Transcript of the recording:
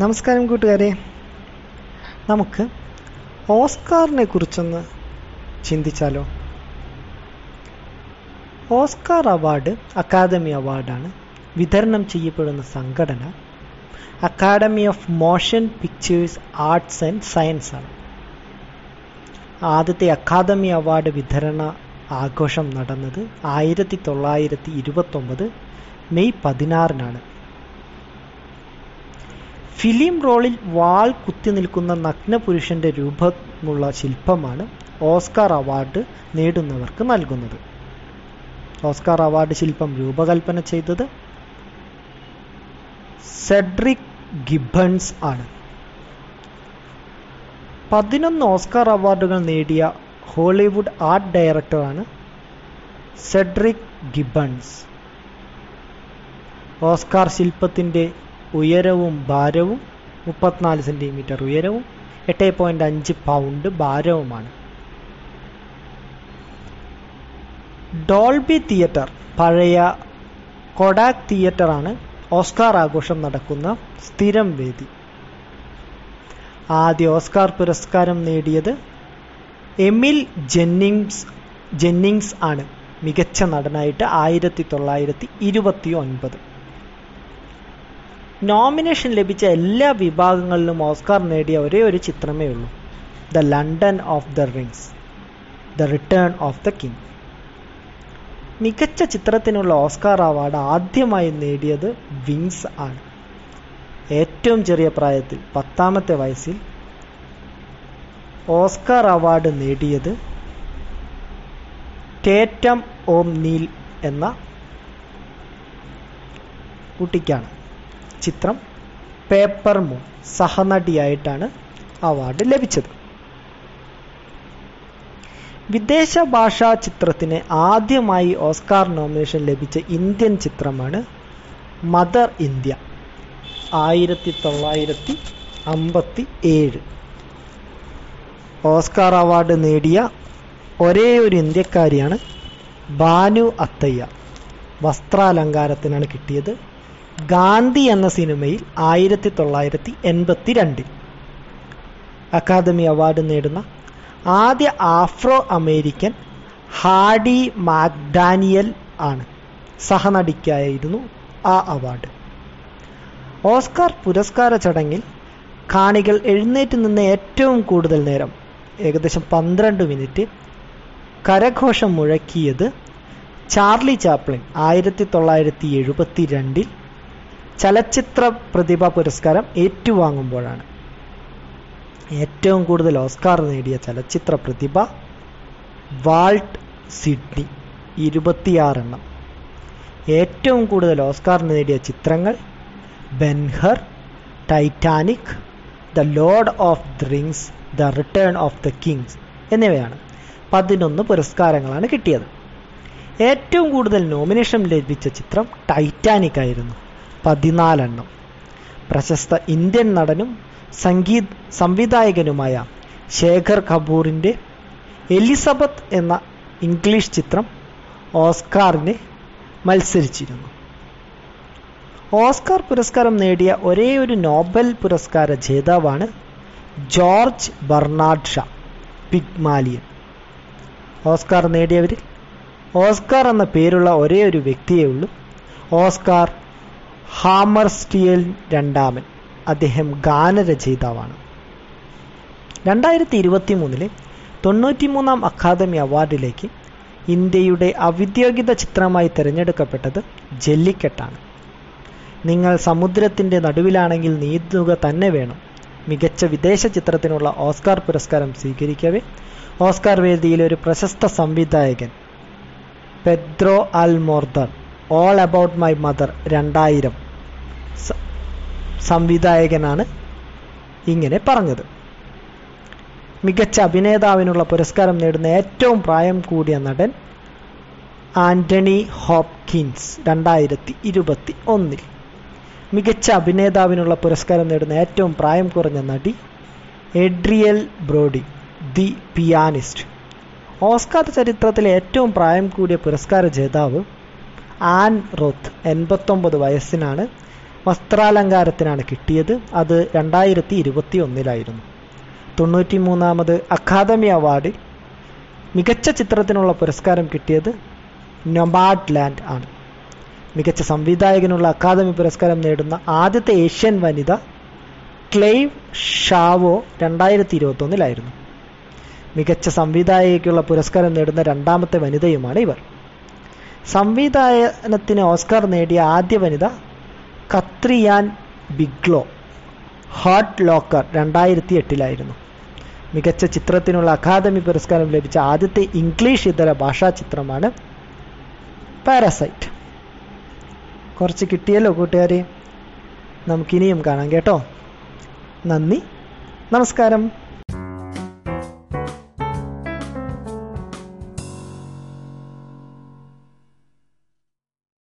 നമസ്കാരം കൂട്ടുകാരെ. നമുക്ക് ഓസ്കാറിനെ കുറിച്ചൊന്ന് ചിന്തിച്ചാലോ? ഓസ്കാർ അവാർഡ് അക്കാദമി അവാർഡാണ് വിതരണം ചെയ്യപ്പെടുന്ന സംഘടന. Academy of Motion Pictures Arts and Science ആണ്. ആദ്യത്തെ അക്കാദമി അവാർഡ് വിതരണ ആഘോഷം നടന്നത് ആയിരത്തി തൊള്ളായിരത്തി ഇരുപത്തൊമ്പത് മെയ് പതിനാറിനാണ്. ഫിലിം റോളിൽ വാൾ കുത്തി നിൽക്കുന്ന നഗ്നപുരുഷന്റെ രൂപമുള്ള ശില്പമാണ് ഓസ്കാർ അവാർഡ് നേടുന്നവർക്ക് നൽകുന്നത്. ഓസ്കാർ അവാർഡ് ശില്പം രൂപകൽപ്പന ചെയ്തത് സെഡ്രിക് ഗിബൺസ് ആണ്. പതിനൊന്ന് ഓസ്കാർ അവാർഡുകൾ നേടിയ ഹോളിവുഡ് ആർട്ട് ഡയറക്ടറാണ് സെഡ്രിക് ഗിബൺസ് ഓസ്കാർ ശില്പത്തിന്റെ ഉയരവും ഭാരവും മുപ്പത്തിനാല് സെന്റിമീറ്റർ ഉയരവും എട്ട് പോയിന്റ് അഞ്ച് പൗണ്ട് ഭാരവുമാണ്. ഡോൾബി തിയേറ്റർ പഴയ കൊഡാക് തിയേറ്ററാണ് ഓസ്കാർ ആഘോഷം നടക്കുന്ന സ്ഥിരം വേദി. ആദ്യ ഓസ്കാർ പുരസ്കാരം നേടിയത് എമിൽ ജെന്നിങ്സ് ജെന്നിങ്സ് ആണ്. മികച്ച നടനായിട്ട് ആയിരത്തി തൊള്ളായിരത്തി ഇരുപത്തി ഒൻപത്. നോമിനേഷൻ ലഭിച്ച എല്ലാ വിഭാഗങ്ങളിലും ഓസ്കാർ നേടിയ ഒരേ ഒരു ചിത്രമേ ഉള്ളൂ. The London of the rings the return of the king. മികച്ച ചിത്രത്തിനുള്ള ഓസ്കാർ അവാർഡ് ആദ്യമായി നേടിയത് വിങ്സ് ആണ്. ഏറ്റവും ചെറിയ പ്രായത്തിൽ പത്താമത്തെ വയസ്സിൽ ഓസ്കാർ അവാർഡ് നേടിയത് ടേറ്റം ഓം നീൽ എന്ന കുട്ടിക്കാണ്. ചിത്രം പേപ്പർ മൂൺ സഹനടിയായിട്ടാണ് അവാർഡ് ലഭിച്ചത്. വിദേശ ഭാഷാ ചിത്രത്തിന് ആദ്യമായി ഓസ്കാർ നോമിനേഷൻ ലഭിച്ച ഇന്ത്യൻ ചിത്രമാണ് മദർ ഇന്ത്യ ആയിരത്തി തൊള്ളായിരത്തി അമ്പത്തി ഏഴ് ഓസ്കാർ അവാർഡ് നേടിയ ഒരേ ഒരു ഇന്ത്യക്കാരിയാണ് ബാനു അത്തയ്യ. വസ്ത്രാലങ്കാരത്തിനാണ് കിട്ടിയത്. ഗാന്ധി എന്ന സിനിമയിൽ ആയിരത്തി തൊള്ളായിരത്തി എൺപത്തി രണ്ടിൽ അക്കാദമി അവാർഡ് നേടുന്ന ആദ്യ ആഫ്രോ അമേരിക്കൻ ഹാഡി മാക്ഡാനിയൽ ആണ്. സഹനടിക്കായിരുന്നു ആ അവാർഡ്. ഓസ്കാർ പുരസ്കാര ചടങ്ങിൽ കാണികൾ എഴുന്നേറ്റ് നിന്ന് ഏറ്റവും കൂടുതൽ നേരം ഏകദേശം പന്ത്രണ്ട് മിനിറ്റ് കരഘോഷം മുഴക്കിയത് ചാർലി ചാപ്ലിൻ ആയിരത്തി തൊള്ളായിരത്തി എഴുപത്തി രണ്ടിൽ ചലച്ചിത്ര പ്രതിഭ പുരസ്കാരം ഏറ്റുവാങ്ങുമ്പോഴാണ്. ഏറ്റവും കൂടുതൽ ഓസ്കാർ നേടിയ ചലച്ചിത്ര പ്രതിഭ വാൾട്ട് സിഡ്നി ഇരുപത്തിയാറെണ്ണം. ഏറ്റവും കൂടുതൽ ഓസ്കാർ നേടിയ ചിത്രങ്ങൾ Ben Hur Titanic the lord of the rings the return of the kings എന്നിവയാണ് പതിനൊന്ന് പുരസ്കാരങ്ങളാണ് കിട്ടിയത്. ഏറ്റവും കൂടുതൽ നോമിനേഷൻ ലഭിച്ച ചിത്രം ടൈറ്റാനിക് ആയിരുന്നു. പതിനാലെണ്ണം. പ്രശസ്ത ഇന്ത്യൻ നടനും സംഗീത് സംവിധായകനുമായ ശേഖർ കപൂറിന്റെ എലിസബത്ത് എന്ന ഇംഗ്ലീഷ് ചിത്രം ഓസ്കാറിന് മത്സരിച്ചിരുന്നു. ഓസ്കാർ പുരസ്കാരം നേടിയ ഒരേ ഒരു നോബൽ പുരസ്കാര ജേതാവാണ് George Bernard Shaw Pygmalion. Oscar നേടിയവരിൽ Oscar എന്ന പേരുള്ള ഒരേ ഒരു വ്യക്തിയേ ഉള്ളൂ. ഓസ്കാർ ഹാമർ സ്റ്റീൽ രണ്ടാമൻ. അദ്ദേഹം ഗാനരചയിതാവാണ്. രണ്ടായിരത്തി ഇരുപത്തി മൂന്നിലെ തൊണ്ണൂറ്റിമൂന്നാം അക്കാദമി അവാർഡിലേക്ക് ഇന്ത്യയുടെ ഔദ്യോഗിക ചിത്രമായി തിരഞ്ഞെടുക്കപ്പെട്ടത് ജല്ലിക്കെട്ടാണ്. നിങ്ങൾ സമുദ്രത്തിന്റെ നടുവിലാണെങ്കിൽ നീന്തുക തന്നെ വേണം. മികച്ച വിദേശ ചിത്രത്തിനുള്ള ഓസ്കാർ പുരസ്കാരം സ്വീകരിക്കവേ ഓസ്കാർ വേദിയിലെ ഒരു പ്രശസ്ത സംവിധായകൻ. Pedro Almodovar all about my mother രണ്ടായിരം. സംവിധായകനാണ് ഇങ്ങനെ പറഞ്ഞത്. മികച്ച അഭിനേതാവിനുള്ള പുരസ്കാരം നേടുന്ന ഏറ്റവും പ്രായം കൂടിയ നടൻ ആന്റണി ഹോപ്കിൻസ് രണ്ടായിരത്തി ഇരുപത്തി ഒന്നിൽ മികച്ച അഭിനേതാവിനുള്ള പുരസ്കാരം നേടുന്ന ഏറ്റവും പ്രായം കുറഞ്ഞ നടി Adrien Brody the pianist. Oscar ചരിത്രത്തിലെ ഏറ്റവും പ്രായം കൂടിയ പുരസ്കാര ജേതാവ് ആൻ റോത്ത് എൺപത്തൊമ്പത് വയസ്സിനാണ് വസ്ത്രാലങ്കാരത്തിനാണ് കിട്ടിയത്. അത് രണ്ടായിരത്തി ഇരുപത്തി ഒന്നിലായിരുന്നു തൊണ്ണൂറ്റി മൂന്നാമത് അക്കാദമി അവാർഡിൽ മികച്ച ചിത്രത്തിനുള്ള പുരസ്കാരം കിട്ടിയത് നൊബാഡ് ലാൻഡ് ആണ്. മികച്ച സംവിധായകനുള്ള അക്കാദമി പുരസ്കാരം നേടുന്ന ആദ്യത്തെ ഏഷ്യൻ വനിത ക്ലെയ്വ് ഷാവോ രണ്ടായിരത്തി ഇരുപത്തൊന്നിലായിരുന്നു മികച്ച സംവിധായകയ്ക്കുള്ള പുരസ്കാരം നേടുന്ന രണ്ടാമത്തെ വനിതയുമാണ് ഇവർ. സംവിധാനത്തിന് ഓസ്കാർ നേടിയ ആദ്യ വനിത കത്രിയാൻ ബിഗ്ലോ ഹാർട്ട് ലോക്കർ രണ്ടായിരത്തി എട്ടിലായിരുന്നു മികച്ച ചിത്രത്തിനുള്ള അക്കാദമി പുരസ്കാരം ലഭിച്ച ആദ്യത്തെ ഇംഗ്ലീഷ് ഇതര ഭാഷാ ചിത്രമാണ് പാരസൈറ്റ്. കുറച്ച് കിട്ടിയല്ലോ കൂട്ടുകാരെ? നമുക്കിനിയും കാണാം കേട്ടോ. നന്ദി നമസ്കാരം.